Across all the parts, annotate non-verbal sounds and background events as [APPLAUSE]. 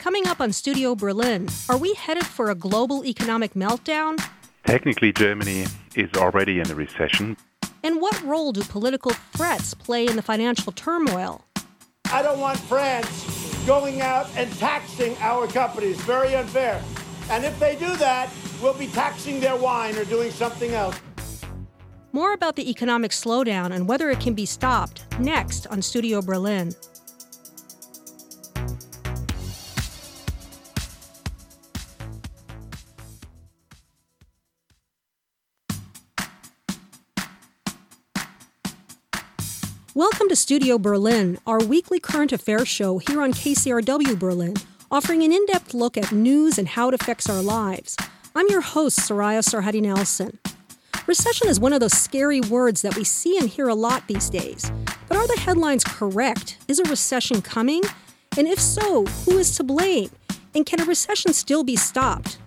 Coming up on Studio Berlin, are we headed for a global economic meltdown? Technically, Germany is already in a recession. And what role do political threats play in the financial turmoil? I don't want France going out and taxing our companies. Very unfair. And if they do that, we'll be taxing their wine or doing something else. More about the economic slowdown and whether it can be stopped next on Studio Berlin. Welcome to Studio Berlin, our weekly current affairs show here on KCRW Berlin, offering an in depth look at news and how it affects our lives. I'm your host, Soraya Sarhadi Nelson. Recession is one of those scary words that we see and hear a lot these days. But are the headlines correct? Is a recession coming? And if so, who is to blame? And can a recession still be stopped?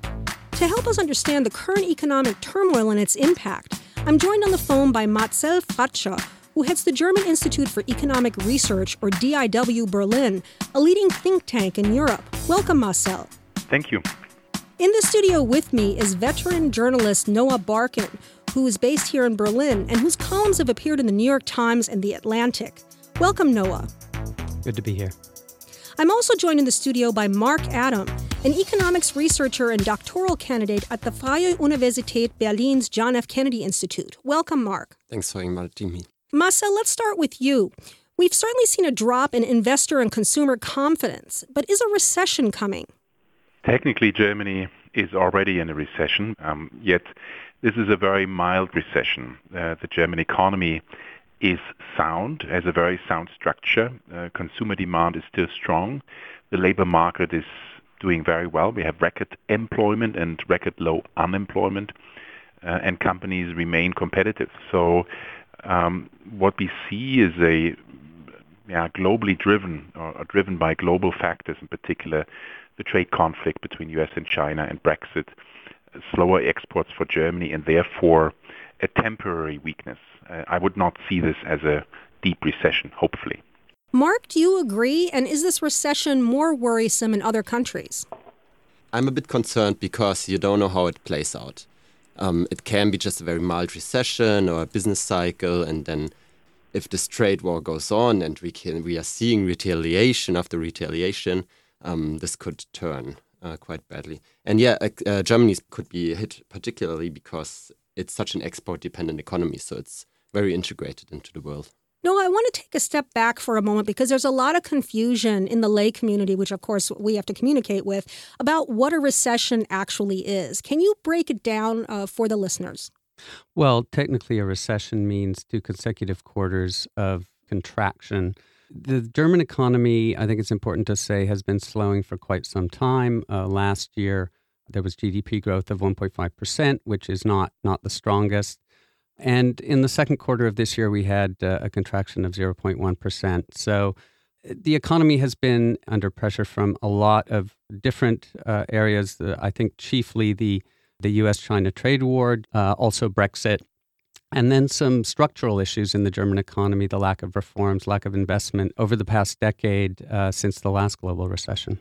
To help us understand the current economic turmoil and its impact, I'm joined on the phone by Marcel Fratzscher, who heads the German Institute for Economic Research, or DIW Berlin, a leading think tank in Europe. Welcome, Marcel. Thank you. In the studio with me is veteran journalist Noah Barkin, who is based here in Berlin and whose columns have appeared in the New York Times and The Atlantic. Welcome, Noah. Good to be here. I'm also joined in the studio by Mark Adam, an economics researcher and doctoral candidate at the Freie Universität Berlin's John F. Kennedy Institute. Welcome, Mark. Thanks for inviting me. Marcel, let's start with you. We've certainly seen a drop in investor and consumer confidence, but is a recession coming? Technically, Germany is already in a recession, um, yet this is a very mild recession. Uh, the German economy is sound, has a very sound structure. Uh, consumer demand is still strong. The labor market is doing very well. We have record employment and record low unemployment, uh, and companies remain competitive. So um, what we see is a yeah, globally driven or, or, driven by global factors, in particular the trade conflict between U.S. and China and Brexit, slower exports for Germany, and therefore a temporary weakness. Uh, I would not see this as a deep recession, hopefully. Mark, do you agree? And is this recession more worrisome in other countries? I'm a bit concerned because you don't know how it plays out. Um, it can be just a very mild recession or a business cycle, and then if this trade war goes on and we can we are seeing retaliation after retaliation, um, this could turn uh, quite badly. And yeah, uh, Germany could be hit particularly because it's such an export-dependent economy, so it's very integrated into the world. Noah, I want to take a step back for a moment because there's a lot of confusion in the lay community, which of course we have to communicate with, about what a recession actually is. Can you break it down uh, for the listeners? Well, technically, a recession means two consecutive quarters of contraction. The German economy, I think it's important to say, has been slowing for quite some time. Uh, last year, there was GDP growth of 1.5%, which is not, not the strongest. And in the second quarter of this year, we had uh, a contraction of 0.1%. So uh, the economy has been under pressure from a lot of different uh, areas. Uh, I think chiefly the, the US China trade war, uh, also Brexit, and then some structural issues in the German economy the lack of reforms, lack of investment over the past decade uh, since the last global recession.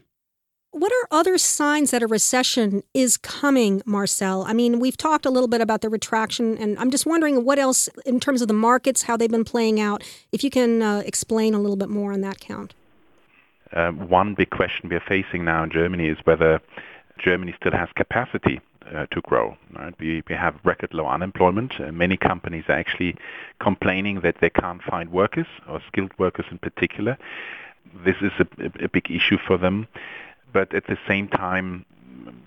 What are other signs that a recession is coming, Marcel? I mean, we've talked a little bit about the retraction, and I'm just wondering what else, in terms of the markets, how they've been playing out, if you can uh, explain a little bit more on that count. Uh, one big question we are facing now in Germany is whether Germany still has capacity uh, to grow. Right? We, we have record low unemployment. Uh, many companies are actually complaining that they can't find workers, or skilled workers in particular. This is a, a big issue for them. But at the same time,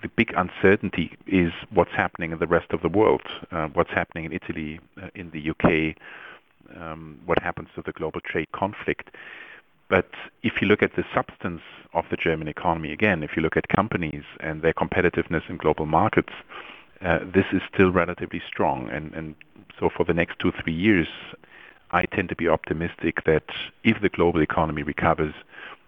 the big uncertainty is what's happening in the rest of the world, uh, what's happening in Italy, uh, in the UK, um, what happens to the global trade conflict. But if you look at the substance of the German economy, again, if you look at companies and their competitiveness in global markets, uh, this is still relatively strong. And, and so for the next two, three years, I tend to be optimistic that if the global economy recovers,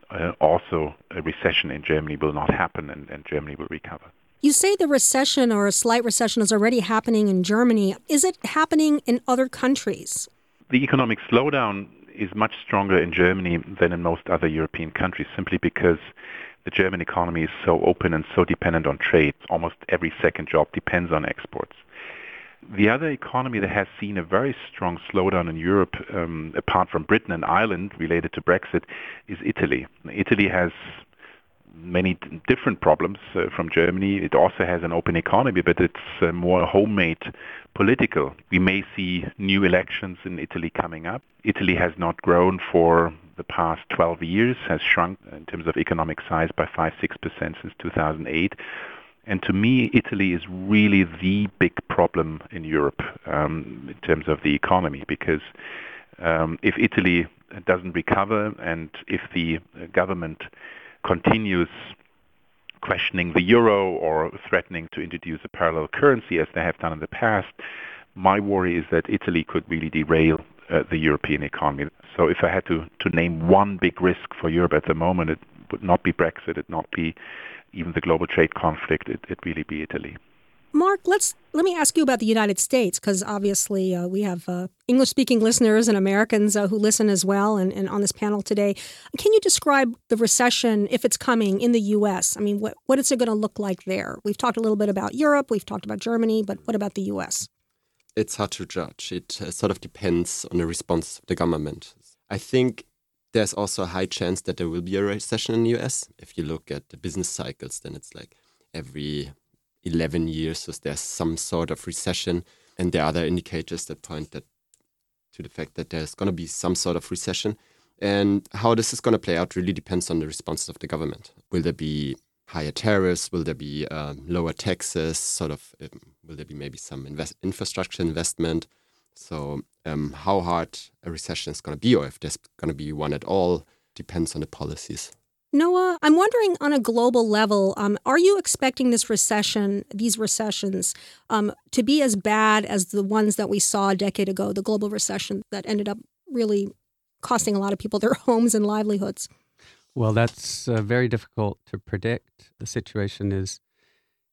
uh, also a recession in Germany will not happen and, and Germany will recover. You say the recession or a slight recession is already happening in Germany. Is it happening in other countries? The economic slowdown is much stronger in Germany than in most other European countries simply because the German economy is so open and so dependent on trade. Almost every second job depends on exports. The other economy that has seen a very strong slowdown in Europe, um, apart from Britain and Ireland related to Brexit, is Italy. Italy has many different problems uh, from Germany. It also has an open economy, but it's uh, more homemade political. We may see new elections in Italy coming up. Italy has not grown for the past 12 years, has shrunk in terms of economic size by 5 6% since 2008. And to me, Italy is really the big problem in Europe um, in terms of the economy because um, if Italy doesn't recover and if the government continues questioning the euro or threatening to introduce a parallel currency as they have done in the past, my worry is that Italy could really derail uh, the European economy. So if I had to, to name one big risk for Europe at the moment, it would not be Brexit, it would not be even the global trade conflict, it, would really be Italy. Mark, let's let me ask you about the United States because obviously uh, we have uh, English-speaking listeners and Americans uh, who listen as well, and, and, on this panel today. Can you describe the recession if it's coming in the U.S.? I mean, what what is it going to look like there? We've talked a little bit about Europe, we've talked about Germany, but what about the U.S.? It's hard to judge. It uh, sort of depends on the response of the government. I think there's also a high chance that there will be a recession in the U.S. If you look at the business cycles, then it's like every 11 years, so there's some sort of recession. And there are other indicators that point that to the fact that there's going to be some sort of recession. And how this is going to play out really depends on the responses of the government. Will there be higher tariffs? Will there be um, lower taxes? Sort of, um, will there be maybe some invest- infrastructure investment? So, um, how hard a recession is going to be, or if there's going to be one at all, depends on the policies. Noah, I'm wondering on a global level, um, are you expecting this recession, these recessions, um, to be as bad as the ones that we saw a decade ago, the global recession that ended up really costing a lot of people their [LAUGHS] homes and livelihoods? Well, that's uh, very difficult to predict. The situation is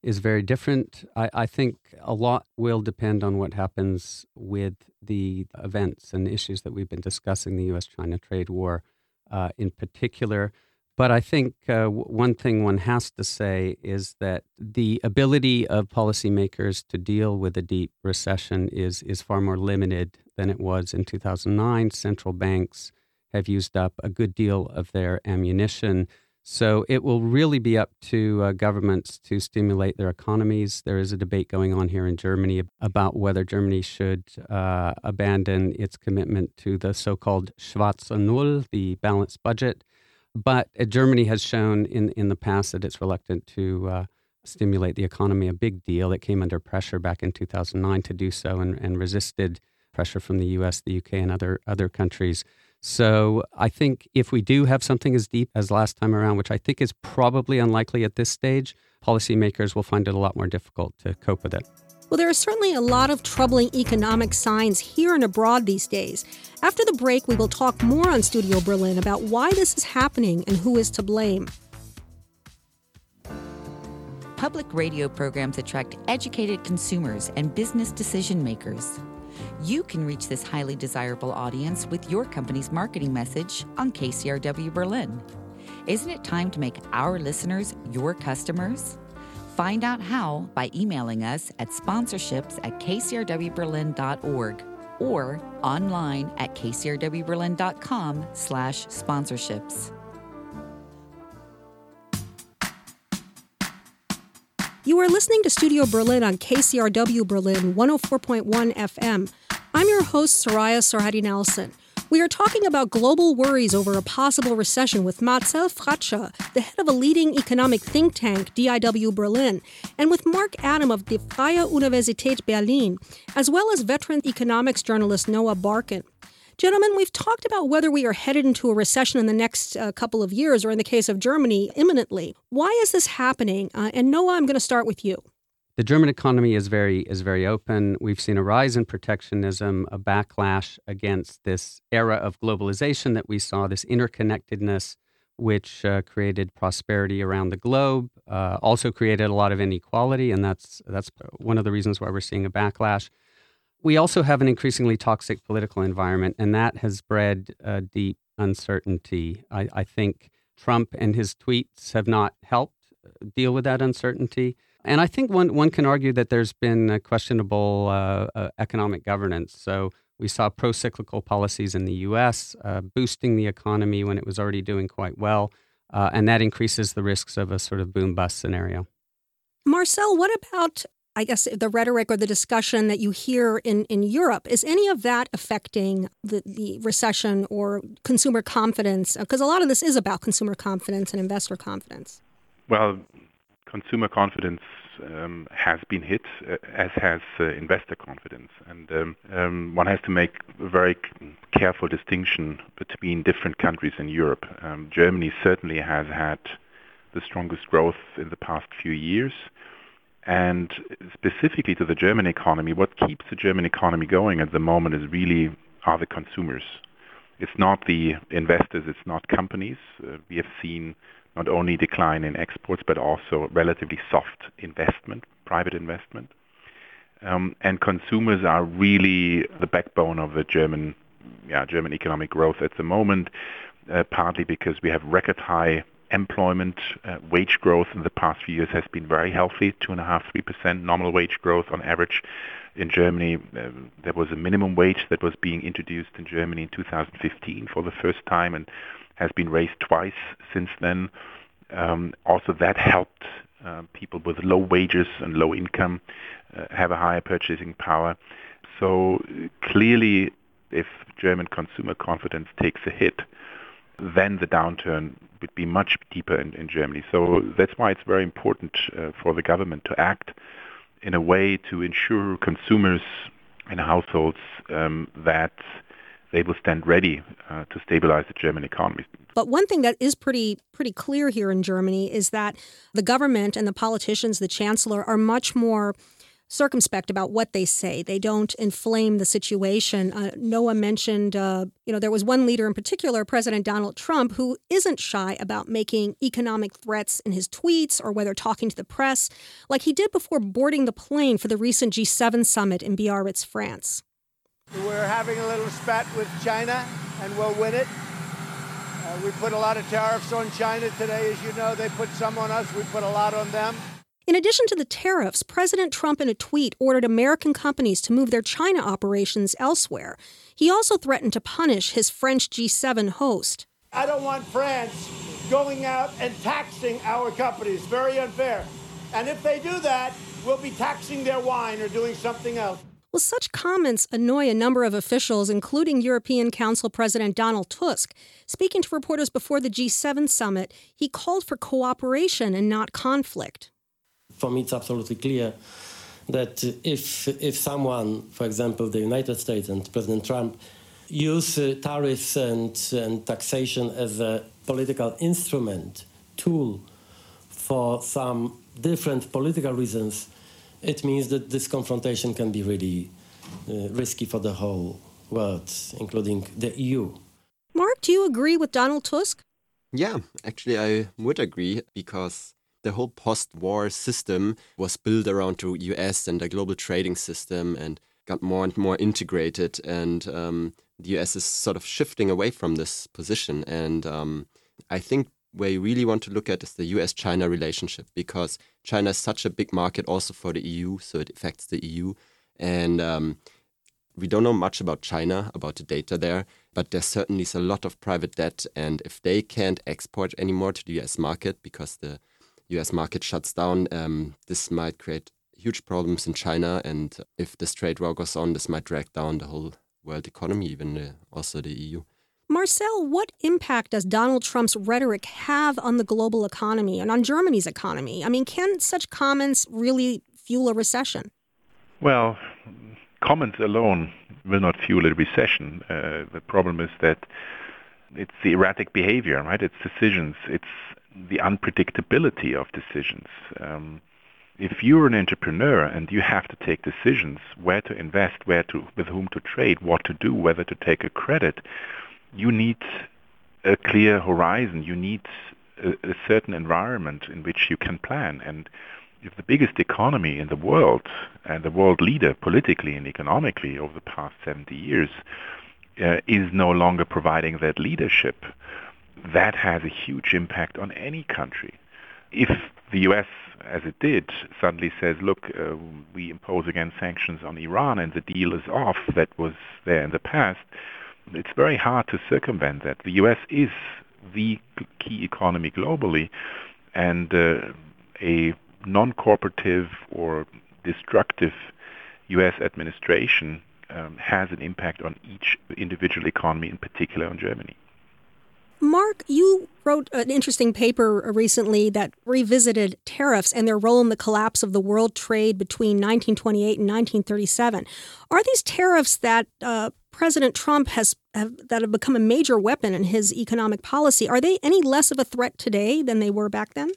is very different. I, I, think a lot will depend on what happens with the events and issues that we've been discussing, the U.S. China trade war uh, in particular. But I think uh, one thing one has to say is that the ability of policymakers to deal with a deep recession is, is far more limited than it was in 2009. Central banks have used up a good deal of their ammunition. So it will really be up to uh, governments to stimulate their economies. There is a debate going on here in Germany about whether Germany should uh, abandon its commitment to the so called Schwarze Null, the balanced budget but uh, Germany has shown in, in the past that it's reluctant to uh, stimulate the economy, a big deal. It came under pressure back in 2009 to do so and, and resisted pressure from the US, the UK, and other, other countries. So I think if we do have something as deep as last time around, which I think is probably unlikely at this stage, policymakers will find it a lot more difficult to cope with it. Well, there are certainly a lot of troubling economic signs here and abroad these days. After the break, we will talk more on Studio Berlin about why this is happening and who is to blame. Public radio programs attract educated consumers and business decision makers. You can reach this highly desirable audience with your company's marketing message on KCRW Berlin. Isn't it time to make our listeners your customers? Find out how by emailing us at sponsorships at kcrwberlin.org or online at kcrwberlin.com slash sponsorships. You are listening to Studio Berlin on KCRW Berlin 104.1 FM. I'm your host, Soraya Sarhadi Nelson. We are talking about global worries over a possible recession with Marcel Fratzscher, the head of a leading economic think tank, DIW Berlin, and with Mark Adam of the Freie Universität Berlin, as well as veteran economics journalist Noah Barkin. Gentlemen, we've talked about whether we are headed into a recession in the next uh, couple of years, or in the case of Germany, imminently. Why is this happening? Uh, and Noah, I'm going to start with you. The German economy is very is very open. We've seen a rise in protectionism, a backlash against this era of globalization that we saw, this interconnectedness, which uh, created prosperity around the globe, uh, also created a lot of inequality, and that's that's one of the reasons why we're seeing a backlash. We also have an increasingly toxic political environment, and that has bred deep uncertainty. I, I think Trump and his tweets have not helped uh, deal with that uncertainty. And I think one, one can argue that there's been questionable uh, uh, economic governance. So we saw pro cyclical policies in the US uh, boosting the economy when it was already doing quite well. Uh, and that increases the risks of a sort of boom bust scenario. Marcel, what about I guess the rhetoric or the discussion that you hear in, in Europe, is any of that affecting the, the recession or consumer confidence? Because a lot of this is about consumer confidence and investor confidence. Well, consumer confidence um, has been hit, uh, as has uh, investor confidence. And um, um, one has to make a very careful distinction between different countries in Europe. Um, Germany certainly has had the strongest growth in the past few years. And specifically to the German economy, what keeps the German economy going at the moment is really are the consumers. It's not the investors, it's not companies. Uh, we have seen not only decline in exports, but also relatively soft investment, private investment. Um, and consumers are really the backbone of the German, yeah, German economic growth at the moment, uh, partly because we have record high employment, uh, wage growth in the past few years has been very healthy, two and a half, three percent nominal wage growth on average. In Germany, uh, there was a minimum wage that was being introduced in Germany in 2015 for the first time and has been raised twice since then. Um, also, that helped uh, people with low wages and low income uh, have a higher purchasing power. So clearly, if German consumer confidence takes a hit, then the downturn would be much deeper in, in Germany. So that's why it's very important uh, for the government to act in a way to ensure consumers and households um, that they will stand ready uh, to stabilize the German economy. But one thing that is pretty pretty clear here in Germany is that the government and the politicians, the chancellor, are much more circumspect about what they say. They don't inflame the situation. Uh, Noah mentioned, uh, you know, there was one leader in particular, President Donald Trump, who isn't shy about making economic threats in his tweets or whether talking to the press, like he did before boarding the plane for the recent G7 summit in Biarritz, France. We're having a little spat with China, and we'll win it. Uh, we put a lot of tariffs on China today, as you know. They put some on us, we put a lot on them. In addition to the tariffs, President Trump in a tweet ordered American companies to move their China operations elsewhere. He also threatened to punish his French G7 host. I don't want France going out and taxing our companies. Very unfair. And if they do that, we'll be taxing their wine or doing something else. Well, such comments annoy a number of officials, including European Council President Donald Tusk. Speaking to reporters before the G7 summit, he called for cooperation and not conflict for me, it's absolutely clear that if if someone, for example, the United States and President Trump, use uh, tariffs and and taxation as a political instrument tool for some different political reasons, it means that this confrontation can be really uh, risky for the whole world, including the EU. Mark, do you agree with Donald Tusk? Yeah, actually, I would agree because the whole post-war system was built around the US and the global trading system and got more and more integrated. And um, the US is sort of shifting away from this position. And um, I think where you really want to look at is the US-China relationship because China is such a big market also for the EU, so it affects the EU. And um, we don't know much about China, about the data there, but there certainly is a lot of private debt. And if they can't export anymore to the US market because the US market shuts down, um, this might create huge problems in China. And if this trade war goes on, this might drag down the whole world economy, even uh, also the EU. Marcel, what impact does Donald Trump's rhetoric have on the global economy and on Germany's economy? I mean, can such comments really fuel a recession? Well, comments alone will not fuel a recession. Uh, the problem is that it's the erratic behavior, right? It's decisions. It's the unpredictability of decisions. Um, if you're an entrepreneur and you have to take decisions where to invest, where to, with whom to trade, what to do, whether to take a credit, you need a clear horizon. You need a, a certain environment in which you can plan. And if the biggest economy in the world and the world leader politically and economically over the past 70 years uh, is no longer providing that leadership, that has a huge impact on any country. If the U.S., as it did, suddenly says, look, uh, we impose again sanctions on Iran and the deal is off that was there in the past, it's very hard to circumvent that. The U.S. is the key economy globally, and uh, a non-cooperative or destructive U.S. administration um, has an impact on each individual economy, in particular on Germany. Mark, you wrote an interesting paper recently that revisited tariffs and their role in the collapse of the world trade between 1928 and 1937. Are these tariffs that uh, President Trump has have, that have become a major weapon in his economic policy? Are they any less of a threat today than they were back then?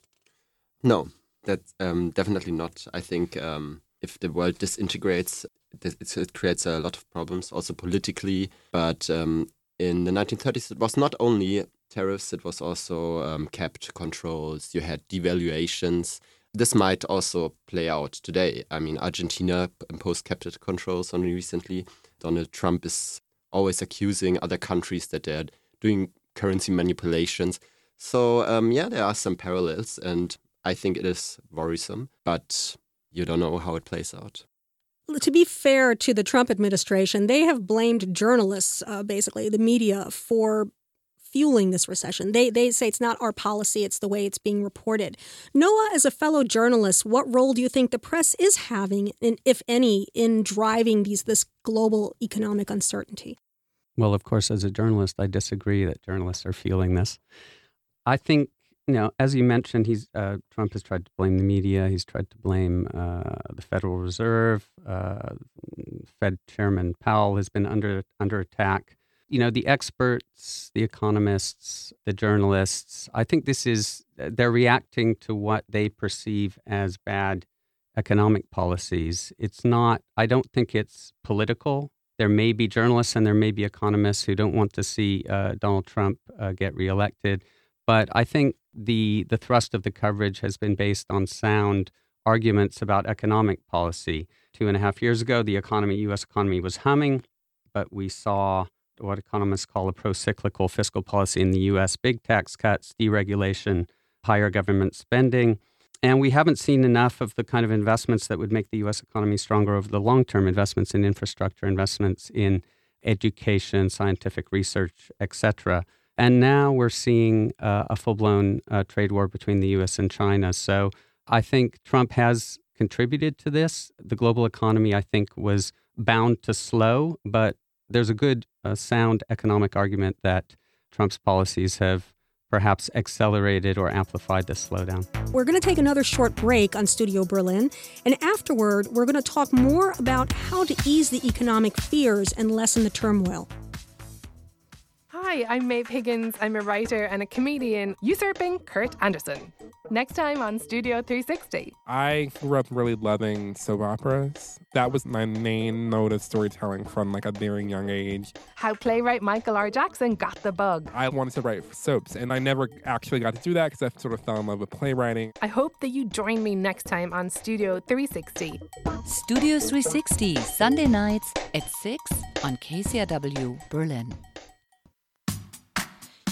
No, that's um, definitely not. I think um, if the world disintegrates, it, creates a lot of problems, also politically. But um, in the 1930s, it was not only tariffs, it was also um, capped controls. You had devaluations. This might also play out today. I mean, Argentina imposed capped controls only recently. Donald Trump is always accusing other countries that they're doing currency manipulations. So, um, yeah, there are some parallels, and I think it is worrisome, but you don't know how it plays out to be fair to the Trump administration, they have blamed journalists, uh, basically the media, for fueling this recession. They they say it's not our policy, it's the way it's being reported. Noah, as a fellow journalist, what role do you think the press is having, in, if any, in driving these this global economic uncertainty? Well, of course, as a journalist, I disagree that journalists are feeling this. I think you know, as you mentioned, he's uh, Trump has tried to blame the media. He's tried to blame uh, the Federal Reserve. Uh, Fed Chairman Powell has been under under attack you know, the experts, the economists, the journalists, I think this is, they're reacting to what they perceive as bad economic policies. It's not, I don't think it's political. There may be journalists and there may be economists who don't want to see uh, Donald Trump uh, get reelected. But I think the, the thrust of the coverage has been based on sound arguments about economic policy. Two and a half years ago, the economy, U.S. economy was humming, but we saw what economists call a pro-cyclical fiscal policy in the U.S. Big tax cuts, deregulation, higher government spending. And we haven't seen enough of the kind of investments that would make the U.S. economy stronger over the long term investments in infrastructure, investments in education, scientific research, etc. And now we're seeing uh, a full blown uh, trade war between the U.S. and China. So I think Trump has contributed to this. The global economy, I think, was bound to slow, but there's a good, uh, sound economic argument that Trump's policies have perhaps accelerated or amplified this slowdown. We're going to take another short break on Studio Berlin, and afterward, we're going to talk more about how to ease the economic fears and lessen the turmoil. Hi, I'm Maeve Higgins. I'm a writer and a comedian usurping Kurt Andersen. Next time on Studio 360. I grew up really loving soap operas. That was my main mode of storytelling from like a very young age. How playwright Michael R. Jackson got the bug. I wanted to write soaps, and I never actually got to do that because I sort of fell in love with playwriting. I hope that you join me next time on Studio 360. Studio 360, Sunday nights at 6 on KCRW Berlin.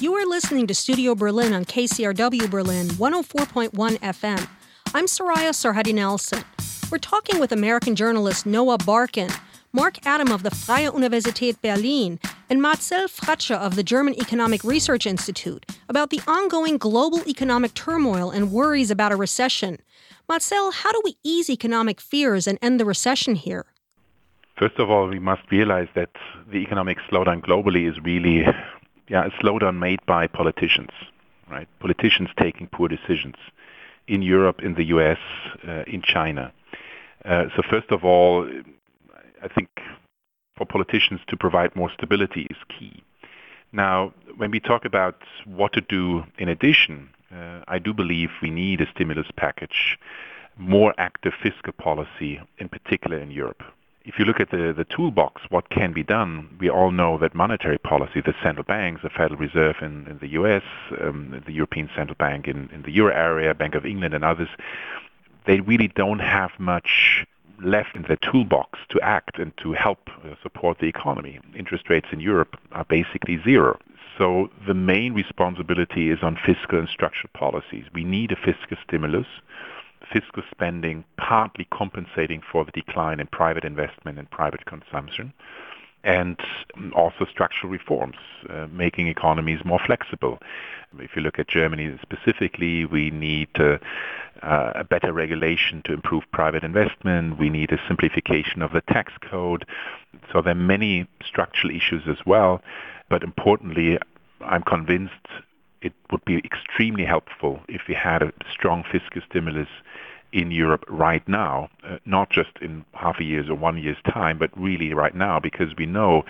You are listening to Studio Berlin on KCRW Berlin 104.1 FM. I'm Soraya Sarhadi Nelson. We're talking with American journalist Noah Barkin, Mark Adam of the Freie Universität Berlin, and Marcel Fratzscher of the German Economic Research Institute about the ongoing global economic turmoil and worries about a recession. Marcel, how do we ease economic fears and end the recession here? First of all, we must realize that the economic slowdown globally is really yeah, a slowdown made by politicians, right? Politicians taking poor decisions in Europe, in the U.S., uh, in China. Uh, so first of all, I think for politicians to provide more stability is key. Now, when we talk about what to do in addition, uh, I do believe we need a stimulus package, more active fiscal policy, in particular in Europe if you look at the, the toolbox, what can be done, we all know that monetary policy, the central banks, the Federal Reserve in, in the US, um, the European Central Bank in, in the euro area, Bank of England and others, they really don't have much left in their toolbox to act and to help uh, support the economy. Interest rates in Europe are basically zero. So the main responsibility is on fiscal and structural policies. We need a fiscal stimulus, fiscal spending partly compensating for the decline in private investment and private consumption, and also structural reforms, uh, making economies more flexible. If you look at Germany specifically, we need uh, uh, a better regulation to improve private investment. We need a simplification of the tax code. So there are many structural issues as well. But importantly, I'm convinced it would be extremely helpful if we had a strong fiscal stimulus in Europe right now, uh, not just in half a year's or one year's time, but really right now, because we know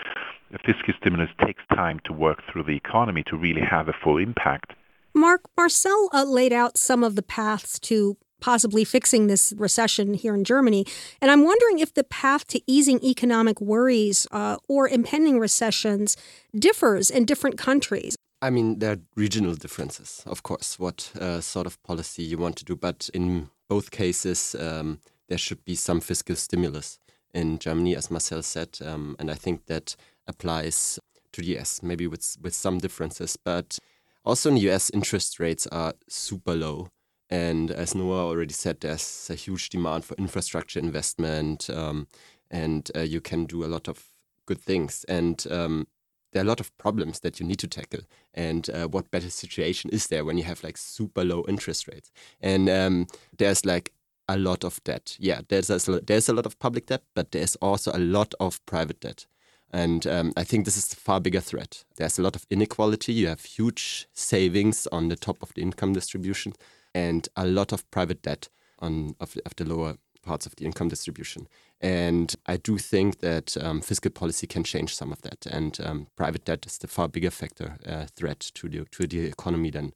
fiscal stimulus takes time to work through the economy to really have a full impact. Mark, Marcel uh, laid out some of the paths to possibly fixing this recession here in Germany. And I'm wondering if the path to easing economic worries uh, or impending recessions differs in different countries. I mean, there are regional differences, of course, what uh, sort of policy you want to do. But in both cases, um, there should be some fiscal stimulus in Germany, as Marcel said. Um, and I think that applies to the US, maybe with, with some differences. But also in the US, interest rates are super low. And as Noah already said, there's a huge demand for infrastructure investment, um, and uh, you can do a lot of good things. And um, there are a lot of problems that you need to tackle. And uh, what better situation is there when you have like super low interest rates? And um, there's like a lot of debt. Yeah, there's a, there's a lot of public debt, but there's also a lot of private debt. And um, I think this is a far bigger threat. There's a lot of inequality. You have huge savings on the top of the income distribution and a lot of private debt on of, of the lower parts of the income distribution. And I do think that um, fiscal policy can change some of that. And um, private debt is the far bigger factor uh, threat to the to the economy than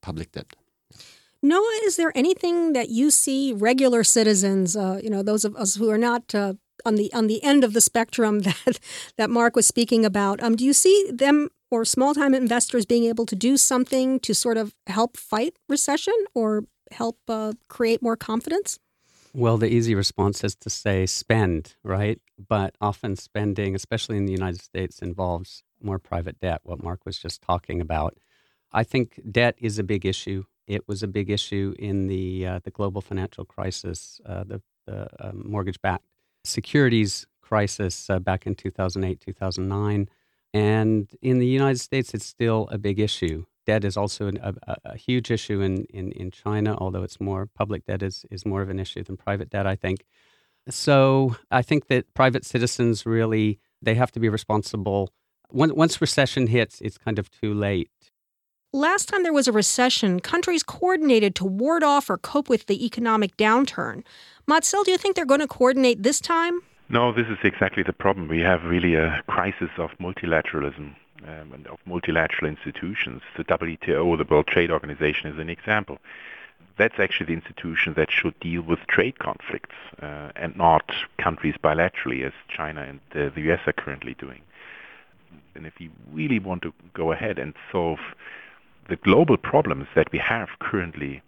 public debt. Noah, is there anything that you see regular citizens, uh, you know, those of us who are not uh, on the on the end of the spectrum [LAUGHS] that that Mark was speaking about? Um, do you see them or small time investors being able to do something to sort of help fight recession or help uh, create more confidence? Well, the easy response is to say spend, right? But often spending, especially in the United States, involves more private debt, what Mark was just talking about. I think debt is a big issue. It was a big issue in the uh, the global financial crisis, uh, the, the uh, mortgage-backed securities crisis uh, back in 2008, 2009. And in the United States, it's still a big issue. Debt is also an, a, a, huge issue in, in, in China, although it's more public debt is, is more of an issue than private debt, I think. So I think that private citizens really they have to be responsible. Once, once recession hits, it's kind of too late. Last time there was a recession, countries coordinated to ward off or cope with the economic downturn. Marcel, do you think they're going to coordinate this time? No, this is exactly the problem. We have really a crisis of multilateralism um, and of multilateral institutions. The WTO, the World Trade Organization, is an example. That's actually the institution that should deal with trade conflicts uh, and not countries bilaterally, as China and uh, the US are currently doing. And if you really want to go ahead and solve the global problems that we have currently,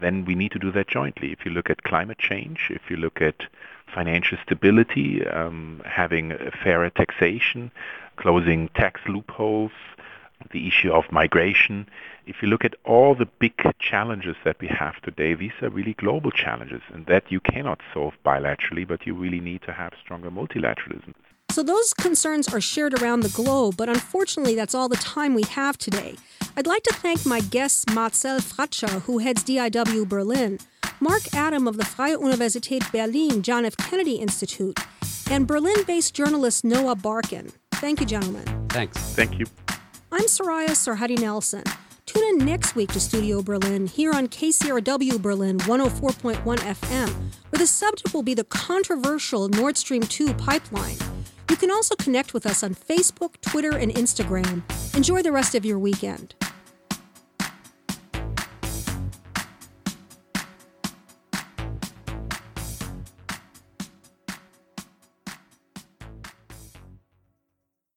then we need to do that jointly. If you look at climate change, if you look at financial stability, um, having fairer taxation, closing tax loopholes, the issue of migration. If you look at all the big challenges that we have today, these are really global challenges, and that you cannot solve bilaterally, but you really need to have stronger multilateralism. So those concerns are shared around the globe, but unfortunately, that's all the time we have today. I'd like to thank my guests Marcel Fratzscher, who heads DIW Berlin, Mark Adam of the Freie Universität Berlin John F. Kennedy Institute, and Berlin based journalist Noah Barkin. Thank you, gentlemen. Thanks. Thank you. I'm Soraya Sarhadi Nelson. Tune in next week to Studio Berlin here on KCRW Berlin 104.1 FM, where the subject will be the controversial Nord Stream 2 pipeline. You can also connect with us on Facebook, Twitter, and Instagram. Enjoy the rest of your weekend.